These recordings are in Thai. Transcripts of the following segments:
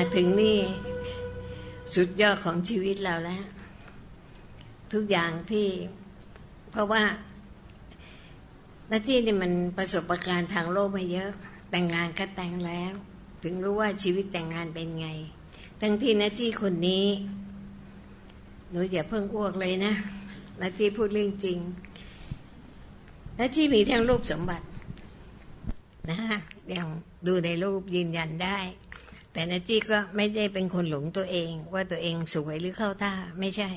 มาถึงนี่ สุดยอดของชีวิตเราแล้ว ทุกอย่างที่ เพราะว่านาจีนี่มันประสบะการณ์ทางโลกมาเยอะ แต่งงานก็แต่งแล้ว ถึงรู้ว่าชีวิตแต่งงานเป็นไง ทั้งที่นาจีคนนี้ หนูอย่าเพิ่งอ้วกเลยนะนาจีพูดเรื่องจริงนาจีมีทั้งรูปสมบัตินะอย่างดูในรูปยืนยันได้ แต่นาจีก็ไม่ได้เป็นคนหลงตัวเอง ว่าตัวเองสวยหรือเข้าท่าไม่ใช่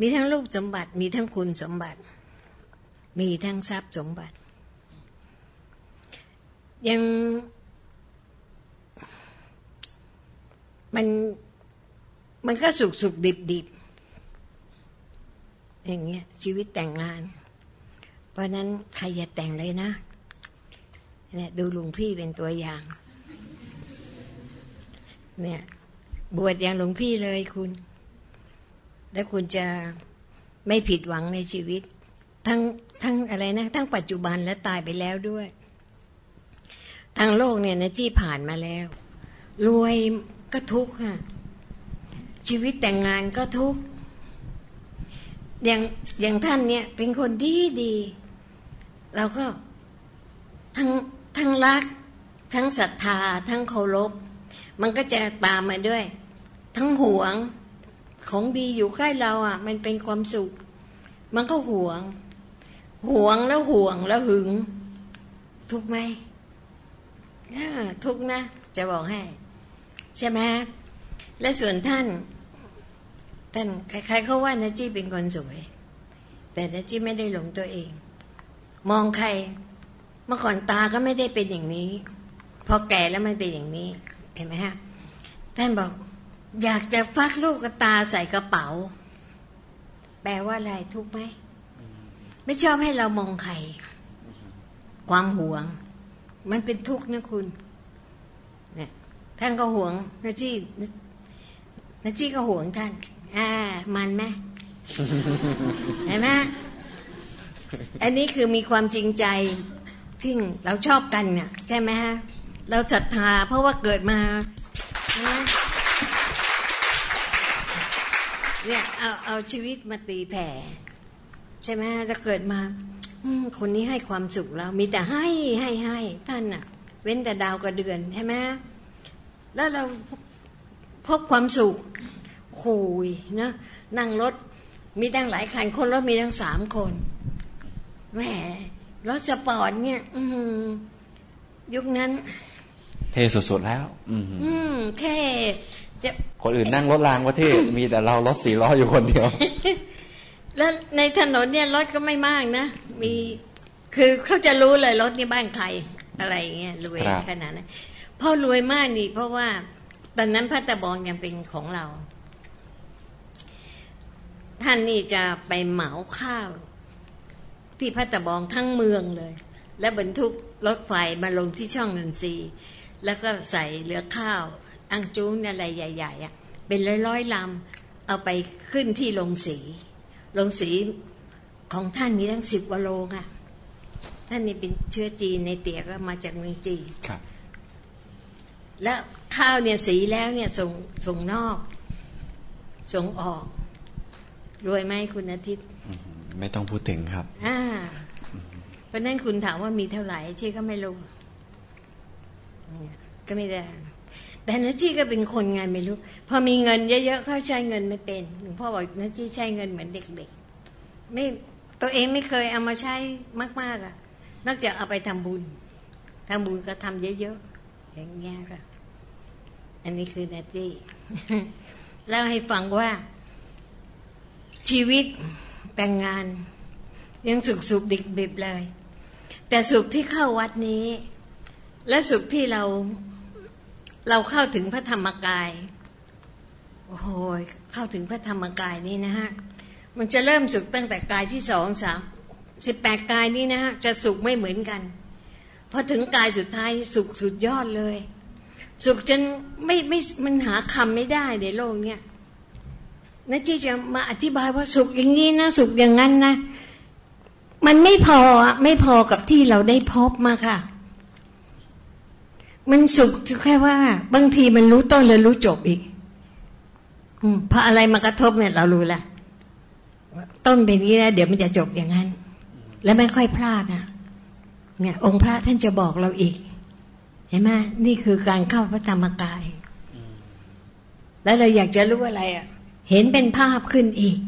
มีทั้งรูปสมบัติ มีทั้งคุณสมบัติ มีทั้งทรัพย์สมบัติ ยังมันมันก็สุกสุกดิบดิบอย่างเงี้ย ชีวิตแต่งงาน เพราะนั้นใครอย่าแต่งเลยนะเนี่ยดูลุงพี่เป็นตัวอย่าง เนี่ย บวชอย่างหลวงพี่เลยคุณ แล้วคุณจะไม่ผิดหวังในชีวิต ทั้งทั้งอะไรนะ ทั้งปัจจุบันและตายไปแล้วด้วย ทางโลกเนี่ยนะจี้ผ่านมาแล้ว รวยก็ทุกข์ค่ะ ชีวิตแต่งงานก็ทุกข์อย่างอย่างท่านเนี่ย เป็นคนดีดีเราก็ทั้งทั้งรัก ทั้งศรัทธา ทั้งเคารพ มันก็จะตามมาด้วย ทั้งหวงของดีอยู่ใกล้เราอะ มันเป็นความสุข มันก็หวง หวงแล้วห่วงแล้วหึง ทุกไหมทุกนะ จะบอกให้ ใช่ไหมและส่วนท่าน ท่านใครๆเขาว่านาจี้เป็นคนสวย แต่นาจี้ไม่ได้หลงตัวเอง มองใคร เมื่อก่อนตาก็ไม่ได้เป็นอย่างนี้ พอแก่แล้วมันเป็นอย่างนี้ ห็นไหมฮะท่านบอก อยากจะฟักลูกกระตาใส่กระเป๋า แปลว่าอะไรทุกไหมไม่ชอบให้เรามองใครความหวง มันเป็นทุกข์นะคุณ เนี่ยท่านก็หวงนาจี้นาจี้ก็หวงท่าน อ่า มันไหมเห็นไหมอันนี้คือมีความจริงใจที่เราชอบกันเนี่ยใช่ไหมฮะ เราศรัทธาเพราะว่าเกิดมาเนี่ยเอาเอาชีวิตมาตีแผ่ ใช่ไหมจะเกิดมาคนนี้ให้ความสุขเรา มีแต่ให้ให้ให้ท่านน่ะเว้นแต่ดาวกับเดือนใช่ไหมแล้วเราพบความสุขโุยนะนั่งรถมีตั้งหลายคันคนรถมีทั้งสามคนแหมรถสปอร์ตเนี่ย อืยุคนั้น เท่สุดๆแล้ว อืมแค่จะคนอื่นนั่งรถรางว่าเท่มีแต่เรารถสี่ล้ออยู่คนเดียว แล้วในถนนเนี่ยรถก็ไม่มากนะ มีคือเขาจะรู้เลยรถนี่บ้านใครอะไรเงี้ยรวยขนาดนั้นพ่อรวยมากนี่ เพราะว่าตอนนั้นพระตะบองยังเป็นของเรา ท่านนี่จะไปเหมาข้าว ที่พัตบองทั้งเมืองเลย และบรรทุกรถไฟมาลงที่ช่องนันซี แล้วก็ใส่เรือข้าวอังจูงอะไรใหญ่ๆอะเป็นร้อยๆลำเอาไปขึ้นที่ลงสีลงสีของท่านมีทั้งสิบกว่าโลอะท่านนี่เป็นเชื้อจีนในเตี๋ยก็มาจากเมืองจีนแล้วข้าวเนี่ยสีแล้วเนี่ยส่งส่งนอก ส่งออก รวยไหมคุณอาทิตย์ ไม่ต้องพูดถึงครับ อ่า เพราะนั้นคุณถามว่ามีเท่าไหร่ชี่ก็ไม่รู้ ก็ไม่ได้ แต่นัชี่ก็เป็นคนไงไม่รู้ พอมีเงินเยอะๆเขาใช้เงินไม่เป็นหลวงพ่อบอกนัชี่ใช้เงินเหมือนเด็กๆไม่ตัวเองไม่เคยเอามาใช้มากๆอะ นอกจากเอาไปทำบุญทำบุญก็ทำเยอะๆอย่างเงี้ยค่ะอันนี้คือนัจี้เล่าให้ฟังว่า ชีวิตแต่งงานยังสุขสุขดิบดิบเลย แต่สุขที่เข้าวัดนี้ และสุขที่เราเราเข้าถึงพระธรรมกาย โอ้โหเข้าถึงพระธรรมกายนี่นะฮะ มันจะเริ่มสุขตั้งแต่กายที่สองสามสิบแปดกายนี้นะฮะ จะสุขไม่เหมือนกันพอถึงกายสุดท้ายสุขสุดยอดเลย สุขจนไม่ไม่มันหาคำไม่ได้ในโลกเนี้ยนะที่จะมาอธิบายว่าสุขอย่างนี้นะ สุขอย่างนั้นนะ มันไม่พอไม่พอกับที่เราได้พบมาค่ะ มันสุขแค่ว่า บางทีมันรู้ต้นเลยรู้จบอีก อืมพออะไรมากระทบเนี่ยเรารู้ละต้นเป็นนี้นะเดี๋ยวมันจะจบอย่างนั้น แล้วไม่ค่อยพลาดนะเนี่ย องค์พระท่านจะบอกเราอีก เห็นไหมนี่คือการเข้าพระธรรมกาย แล้วเราอยากจะรู้อะไรอะ เห็นเป็นภาพขึ้นอีก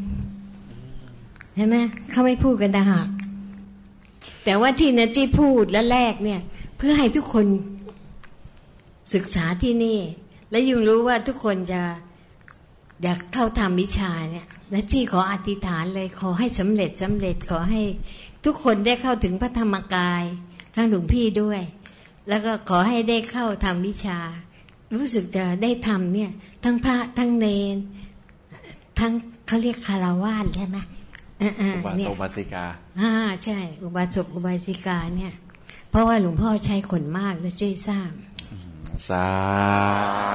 เห็นไหมเขาไม่พูดกันต่างหากแต่ว่าที่นัจี้พูดและแรกเนี่ย เพื่อให้ทุกคน ศึกษาที่นี่ และยุงรู้ว่าทุกคนจะอยากเข้าทำวิชาเนี่ยนัจี้ขออธิษฐานเลยขอให้สำเร็จสำเร็จขอให้ทุกคนได้เข้าถึงพระธรรมกาย ทั้งหลวงพี่ด้วย แล้วก็ขอให้ได้เข้าทำวิชา รู้สึกจะได้ทำเนี่ย ทั้งพระทั้งเนน ทั้งเขาเรียกคารวาสใช่ไหมอ่าอุบาๆเนี่สยกอุบาสิกาอ่าใช่ อุบาสกอุบาสิกาเนี่ย เพราะว่าหลวงพ่อใช้คนมากนะเจ้ทราบ สา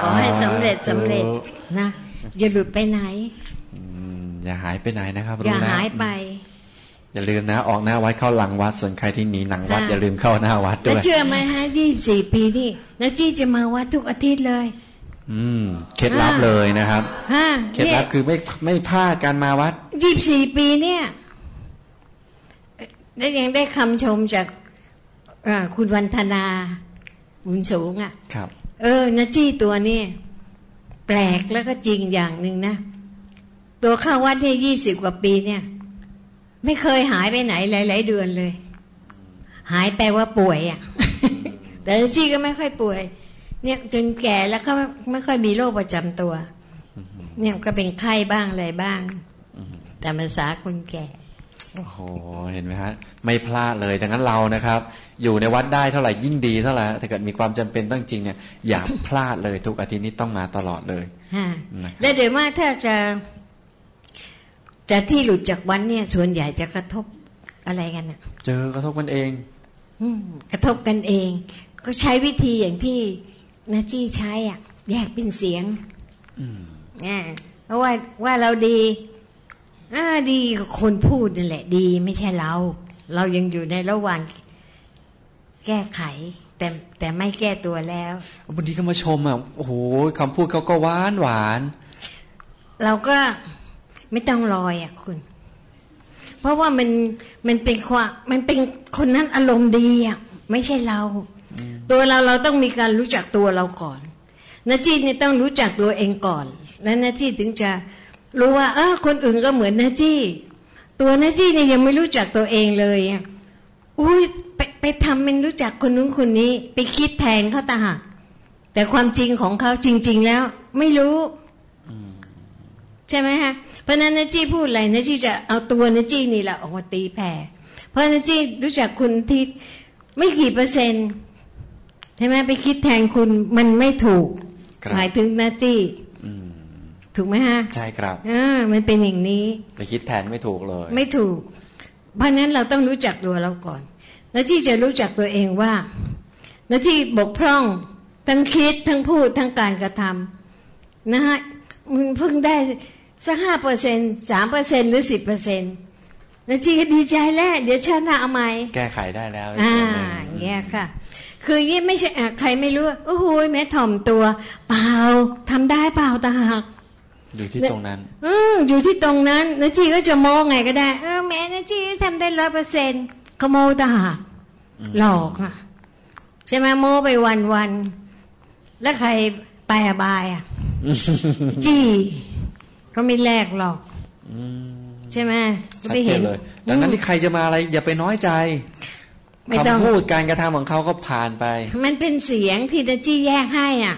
ขอให้สำเร็จสำเร็จนะอย่าหลุดไปไหนอืมอย่าหายไปไหนนะครับอย่ารู้แล้วหายไป อย่าลืมนะ ออกหน้าวัดเข้าหลังวัดส่วนใครที่หนีหลังวัดอ่าอย่าลืมเข้าหน้าวัดด้แล้ววยเชื่อไหมฮะยี่บสี่ปีนี่นาจี้จะมาวัดทุกอาทิตย์เลย อืมเคล็ดลับเลยนะครับฮะเคล็ดลับคือไม่ไม่พลาดการมาวัดยี่บสี่ปีเนี่ยแล้วยังได้คำชมจากอ่าคุณวันธนา บุญสูงอะ ครับ เออนาจี้ตัวนี้แปลกแล้วก็จริงอย่างหนึ่งนะ ตัวเข้าวัดที่ยี่สิบกว่าปีเนี่ย ไม่เคยหายไปไหนหลาย ๆ เดือนเลย หายแปลว่าป่วยอะ่ะ แต่นาจี้ก็ไม่ค่อยป่วย เนี่ยจนแก่แล้วก็ไม่ค่อยมีโรคประจำตัว เนี่ยก็เป็นไข้บ้างอะไรบ้างตามภาษาคนแก่ โอ้โหเห็นไหมฮะไม่พลาดเลยดังนั้นเรานะครับ อยู่ในวัดได้เท่าไหร่ยิ่งดีเท่าไหร่ถ้าเกิดมีความจำเป็นต้องจริงเนี่ยอย่าพลาดเลยทุกอาทิตย์นี้ต้องมาตลอดเลยฮะนะครับและเดี๋ยวมากถ้าจะจะที่หลุดจากวันเนี่ยส่วนใหญ่จะกระทบอะไรกันอะเจอกระทบกันเองอืมกระทบกันเอง ก็ใช้วิธีอย่างที่นาจี้ใช้อะ แยกเป็นเสียงอืมอ่าเพราะว่าว่าเราดี อ่าดีกับคนพูดนั่นแหละ ดีไม่ใช่เรา เรายังอยู่ในระหว่างแก้ไข แต่แต่ไม่แก้ตัวแล้วบางทีก็มาชมอะโอ้โหคำพูดเขาก็หวานหวาน เราก็ไม่ต้องรอยอะคุณ เพราะว่ามันมันเป็นความมันเป็นคนนั้นอารมณ์ดีอะไม่ใช่เรา ตัวเราเราต้องมีการรู้จักตัวเราก่อนนาจีเนี่ยต้องรู้จักตัวเองก่อน แล้วนาจีถึงจะ รู้ว่าเออคนอื่นก็เหมือนนาจีตัวนาจีเนี่ยยังไม่รู้จักตัวเองเลยอะอุ้ยไปไปทำเป็นรู้จักคนนู้นคนนี้ ไปคิดแทนเขาตางหากแต่ความจริงของเขาจริง ๆ แล้ว ไม่รู้ใช่ไหมฮะเพราะฉะนั้นนจี้พูดอะไรนจี้จะเอาตัวนจี้นี่แหละออกมาตีแผ่เพราะนจี้รู้จักคุณที่ไม่กี่เปอร์เซ็นต์ใช่ไหมไปคิดแทนคุณมันไม่ถูกครับหมายถึงนจี้อืม ถูกไหมฮะใช่ครับอ่ามันเป็นอย่างนี้ไปคิดแทนไม่ถูกเลย ไม่ถูก เพราะฉะนั้นเราต้องรู้จักตัวเราก่อนนจี้จะรู้จักตัวเองว่านจี้บกพร่องทั้งคิดทั้งพูดทั้งการกระทำนะฮะมันเพิ่งได้สักห้าเปอร์เซ็นสามเปอร์เซ็นหรือสิบเปอร์เซ็นนจี้ก็ดีใจแล้วเดี๋ยวชาติหน้าเอาใหม่แก้ไขได้แล้วอีกอ่าส่วนหนึ่งอย่างเงี้ยค่ะคืออย่างงี้ไม่ใช่อะใครไม่รู้ว่าโอ้โหแม่ถ่อมตัว เปล่าทำได้เปล่าตาหัก อยู่ที่ตรงนั้น อืมอยู่ที่ตรงนั้นนาจีก็จะโม้ไงก็ได้เออแม่นาจีทำได้ร้อยเปอร์เซ็นต์ขโมยตาหักอืมหลอกอะใช่ไหมโม้ไปวันวันๆแล้วใครไปอบายอะ จี้เขาไม่แลกหรอกอืมใช่ไหมชัดไปเจเห็นนเลย ดังนั้นที่ใครจะมาอะไร อย่าไปน้อยใจไม่ต้องคำพูดการกระทำของเขาก็ผ่านไป มันเป็นเสียงที่นาจี้แยกให้อะ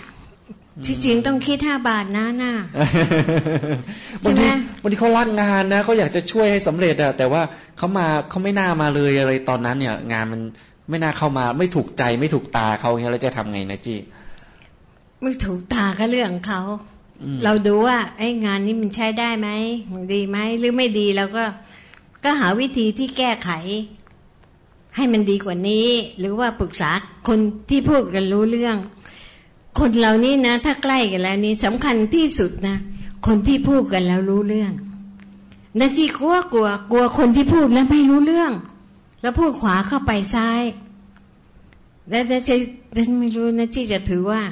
ที่จริงต้องคิดห้าบาทนะน่าใช่บางไหมทีบางทีเขารักงานนะเขาอยากจะช่วยให้สำเร็จอะแต่ว่าเขามาเขาไม่น่ามาเลยอะไรตอนนั้นเนี่ย งานมันไม่น่าเข้ามา ไม่ถูกใจไม่ถูกตาเขาอย่างเงี้ยเราจะทำไงนะจี้ไม่ถูกตาก็เรื่องของเขาอืมเราดูว่าไอ้งานนี้มันใช้ได้ไหมมันดีไหมหรือไม่ดีเราก็ ก็หาวิธีที่แก้ไข ให้มันดีกว่านี้ หรือว่าปรึกษาคนที่พูดกันรู้เรื่อง คนเหล่านี้นะ ถ้าใกล้กันแล้วนี่สำคัญที่สุดนะ คนที่พูดกันแล้วรู้เรื่องนาจีกลัวกลัว กลัวคนที่พูดแล้วไม่รู้เรื่อง แล้วพูดขวาเข้าไปซ้าย แล้วนาจีฉันไม่รู้นาจีจะถือว่า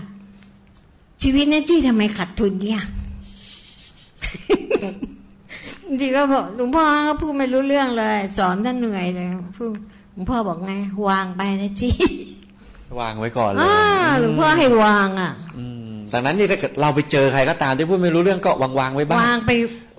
ชีวิตนาจีทำไมขาดทุนเนี่ยทีก็บอกหลวงพ่อก็พูดไม่รู้เรื่องเลย สอนท่านเหนื่อยเลยพูดหลวงพ่อบอกไง วางไปนะจี วางไว้ก่อนเลยอ่าหลวงพ่อให้วางอะอืมดังนั้นนี่ถ้าเกิดเราไปเจอใครก็ตามที่พูดไม่รู้เรื่องก็วางวางๆไว้บ้างวางไป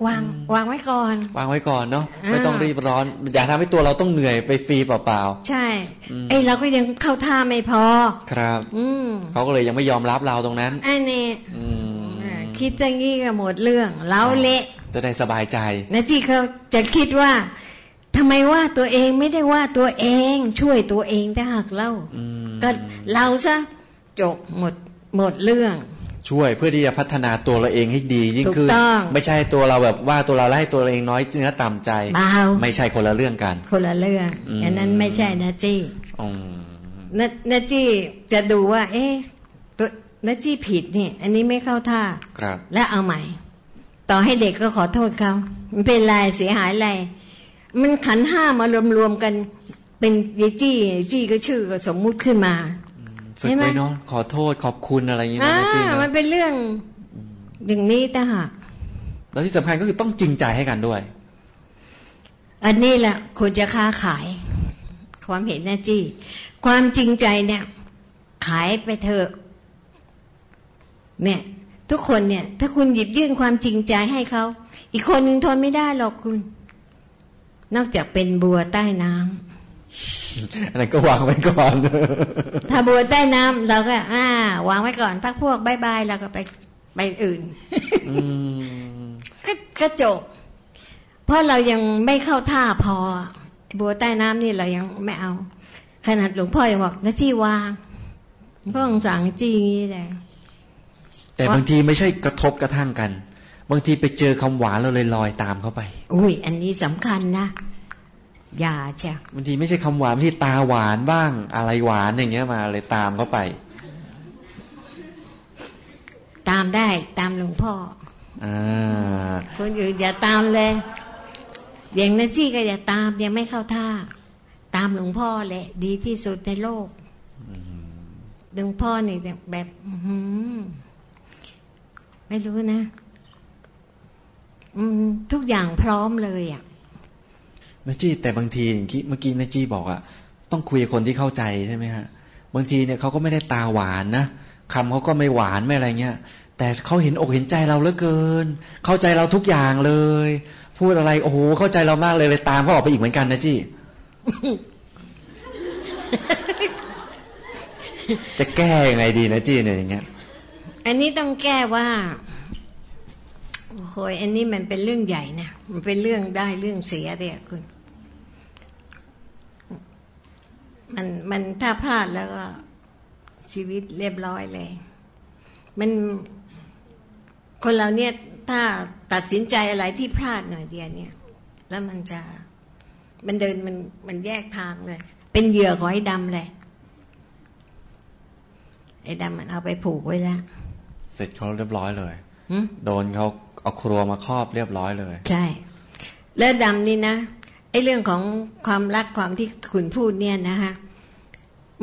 วางวางไว้ก่อน วางไว้ก่อนเนาะอ่าไม่ต้องรีบร้อน อย่าทำให้ตัวเราต้องเหนื่อยไปฟรีเปล่าใช่อืมไอ้เราก็ยังเข้าท่าไม่พอๆครับ อืมเขาก็เลยยังไม่ยอมรับเราตรงนั้นอันนี้อืมอ่าคิดอย่างนี้ก็หมดเรื่องเล้าเละจะได้สบายใจนะจีเขาจะคิดว่า ทำไมว่าตัวเองไม่ได้ว่าตัวเอง ช่วยตัวเองได้หากเล่าอืมก็เราซะจบหมดหมดเรื่อง ช่วยเพื่อที่จะพัฒนาตัวเราเองให้ดี ยิ่งถูกขึ้นต้องไม่ใช่ตัวเราแบบว่าตัวเราแล้วให้ตัวเราเองน้อยเนื้อต่ำใจเบาไม่ใช่คนละเรื่องกัน คนละเรื่องอืมอันนั้นไม่ใช่นะจีอืมนะนะจีจะดูว่า เอ๊ะตัวนะจีผิดนี่ อันนี้ไม่เข้าท่าครับ แล้วเอาใหม่ ต่อให้เด็กก็ขอโทษเขามันเป็นไรเสียหายอะไร มันขันห้ามารวมๆกันเป็นยายจี้ยายจี้ก็ชื่อก็สมมุติขึ้นมาฝึกใช่ไหมไว้เนาะขอโทษขอบคุณอะไรอย่างนี้อ่านะจริงมันนะเป็นเรื่องอย่างนี้แต่หากแล้วที่สำคัญก็คือต้องจริงใจให้กันด้วย อันนี้แหละควรจะค้าขาย ความเห็นนะจี้ความจริงใจเนี่ย ขายไปเถอะเนี่ย ทุกคนเนี่ย ถ้าคุณหยิบยื่นความจริงใจให้เขาอีกคนหนึ่งทนไม่ได้หรอกคุณ นอกจากเป็นบัวใต้น้ำอันนั้นก็วางไว้ก่อน ถ้าบัวใต้น้ำเราก็ อ่า วางไว้ก่อนพักพวกบายบายเราก็ไปไปอื่นอืมก็ก็จบ เพราะเรายังไม่เข้าท่าพอ บัวใต้น้ำนี่เรายังไม่เอา ขนาดหลวงพ่อยังบอกนะจี้วางหลวงพ่อสงสั่งจี้อย่างนี้เลยแต่บางทีไม่ใช่กระทบกระทั่งกัน บางทีไปเจอคำหวานเราเลยลอยตามเข้าไป อุ้ยอันนี้สำคัญนะอย่าเชียวบางทีไม่ใช่คำหวานบางที่ตาหวานบ้าง อะไรหวานอย่างเงี้ยมาเลยตามเข้าไป ตามได้ตามหลวงพ่ออ่าคนอื่นอย่าตามเลยอย่างนะจี้ก็อย่าตามยังไม่เข้าท่า ตามหลวงพ่อแหละ ดีที่สุดในโลกหลวงพ่อนี่แบบอื้อหือไม่รู้นะอืม ทุกอย่างพร้อมเลยอะนาจี้แต่บางทีอย่างที่เมื่อกี้นาจี้บอกอะต้องคุยกับคนที่เข้าใจใช่ไหมฮะบางทีเนี่ยเขาก็ไม่ได้ตาหวานนะคำเขาก็ไม่หวานไม่อะไรเงี้ยแต่เขาเห็นอกเห็นใจเราเหลือเกิน เข้าใจเราทุกอย่างเลย พูดอะไรโอ้โหเข้าใจเรามากเลยเลยตามเขาออกไปอีกเหมือนกันนะจี้จะแก้ยังไงดีนะจี้เนี่ยอย่างเงี้ย อันนี้ต้องแก้ว่า โอ้โหอันนี้มันเป็นเรื่องใหญ่นะมันเป็นเรื่องได้เรื่องเสียเดียคุณ มันมันถ้าพลาดแล้วก็ชีวิตเรียบร้อยเลย มันคนเราเนี่ยถ้าตัดสินใจอะไรที่พลาดหน่อยเดียวเนี่ย แล้วมันจะมันเดินมันมันแยกทางเลย เป็นเหยื่อของไอ้ดำเลย ไอ้ดำมันเอาไปผูกไว้แล้ว เสร็จเขาเรียบร้อยเลย โดนเขาเอาครัวมาครอบเรียบร้อยเลย ใช่ แล้วดำนี่นะไอ้เรื่องของความรักความที่คุณพูดเนี่ยนะฮะ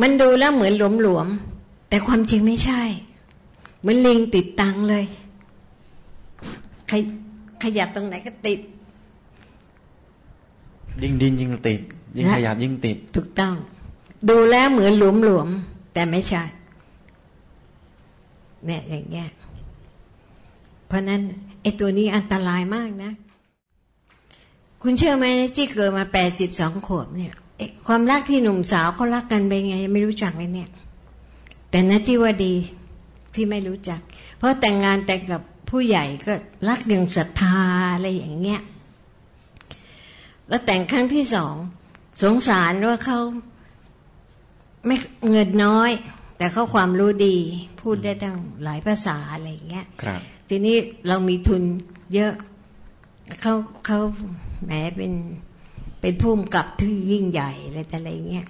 มันดูแล้วเหมือนหลวมๆแต่ความจริงไม่ใช่ เหมือนลิงติดตังเลย ขยขยับตรงไหนก็ติด ยิ่งดิ้นยิ่งติด ยิ่งนะขยับยิ่งติด ถูกต้อง ดูแล้วเหมือนหลวมๆแต่ไม่ใช่เนี่ยอย่างเงี้ย เพราะนั้นไอ้ตัวนี้อันตรายมากนะ คุณเชื่อไหมที่เกิดมาแปดสิบสองขวบเนี่ยไอ้ความรักที่หนุ่มสาวเขารักกันเป็นไงยังไม่รู้จักเลยเนี่ย แต่นะที่ว่าดีที่ไม่รู้จัก เพราะแต่งงานแต่งกับผู้ใหญ่ก็รักอย่างศรัทธาอะไรอย่างเงี้ยแล้วแต่งครั้งที่สองสงสารว่าเขาไม่เงินน้อย แต่เขาความรู้ดี พูดได้ตั้งหลายภาษาอะไรอย่างเงี้ยครับ ทีนี้เรามีทุนเยอะเขาเขาแหมเป็นเป็นผู้กำกับที่ยิ่งใหญ่อะไรแต่อะไรเงี้ย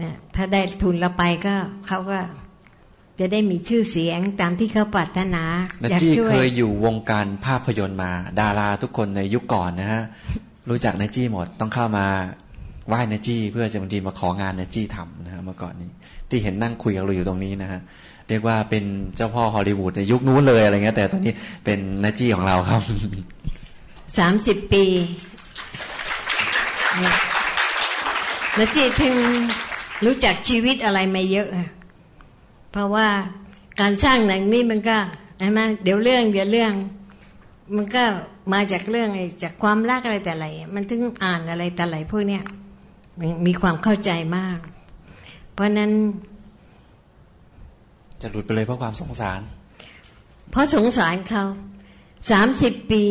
นะถ้าได้ทุนเราไปก็เขาก็จะได้มีชื่อเสียงตามที่เขาปรารถนานัอยากจี้ช่วเคยยอยู่วงการภาพยนตร์มา ดาราทุกคนในยุคก่อนนะฮะรู้จักนัจี้หมดต้องเข้ามาไหว้นาจี้เพื่อจะบางทีมาของานนาจี้ทำนะฮะเมื่อก่อนนี้ ที่เห็นนั่งคุยกับเราอยู่ตรงนี้นะฮะ เรียกว่าเป็นเจ้าพ่อฮอลลีวูดในยุคนู้นเลยอะไรเงี้ย แต่ตอนนี้เป็นนาจี้ของเราครับสามสิบปีนี่ยแล้วจีเพิ่งรู้จักชีวิตอะไรมาเยอะเพราะว่าการสร้างหนังนี่มันก็ใช่ไหมเดี๋ยวเรื่องเดี๋ยวเรื่อง มันก็มาจากเรื่องไอ้จากความรักอะไรแต่ไรมันถึงอ่านอะไรแต่ไรพวกเนี้ยมีความเข้าใจมาก เพราะนั้น จะหลุดไปเลยเพราะความสงสาร เพราะสงสารเขาสามสิบปี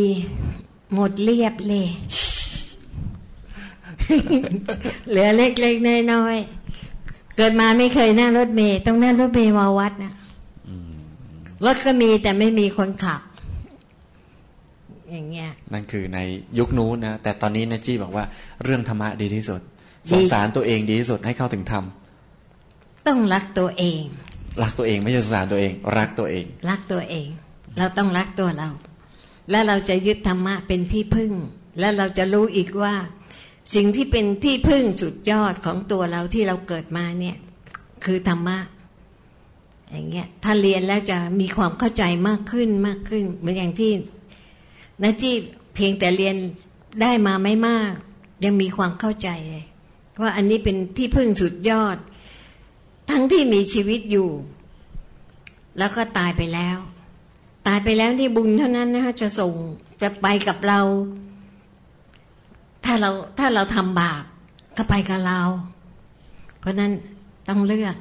หมดเรียบเลย เหลือเล็กๆน้อยๆเกิดมาไม่เคยนั่งรถเมย์ต้องนั่งรถเมย์มาวัดนะรถก็มีแต่ไม่มีคนขับ อย่างเงี้ย นั่นคือในยุคนู้นนะ แต่ตอนนี้นาจี้บอกว่าเรื่องธรรมะดีที่สุดดีสงสารตัวเองดีที่สุดให้เข้าถึงธรรม ต้องรักตัวเอง รักตัวเองไม่ใช่สงสารตัวเอง รักตัวเอง รักตัวเอง เราต้องรักตัวเรา แล้วเราจะยึดธรรมะเป็นที่พึ่ง แล้วเราจะรู้อีกว่า สิ่งที่เป็นที่พึ่งสุดยอดของตัวเราที่เราเกิดมาเนี่ย คือธรรมะอย่างเงี้ยถ้าเรียนแล้วจะมีความเข้าใจมากขึ้นมากขึ้น เหมือนอย่างที่นาจีเพียงแต่เรียนได้มาไม่มาก ยังมีความเข้าใจเลยว่าอันนี้เป็นที่พึ่งสุดยอด ทั้งที่มีชีวิตอยู่ แล้วก็ตายไปแล้ว ตายไปแล้วนี่บุญเท่านั้นนะคะจะส่งจะไปกับเรา ถ้าเราถ้าเราทำบาปก็ไปกับเรา เพราะนั้นต้องเลือก